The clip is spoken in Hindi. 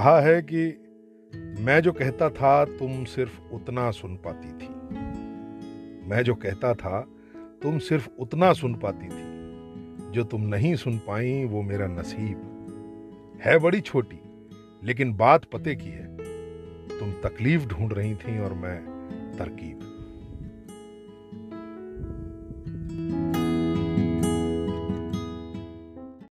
कहा है कि मैं जो कहता था, तुम सिर्फ़ उतना सुन पाती थी। मैं जो कहता था, तुम सिर्फ़ उतना सुन पाती थी। जो तुम नहीं सुन पाई, वो मेरा नसीब है बड़ी छोटी, लेकिन बात पते की है। तुम तकलीफ़ ढूंढ रही थी और मैं तरकीब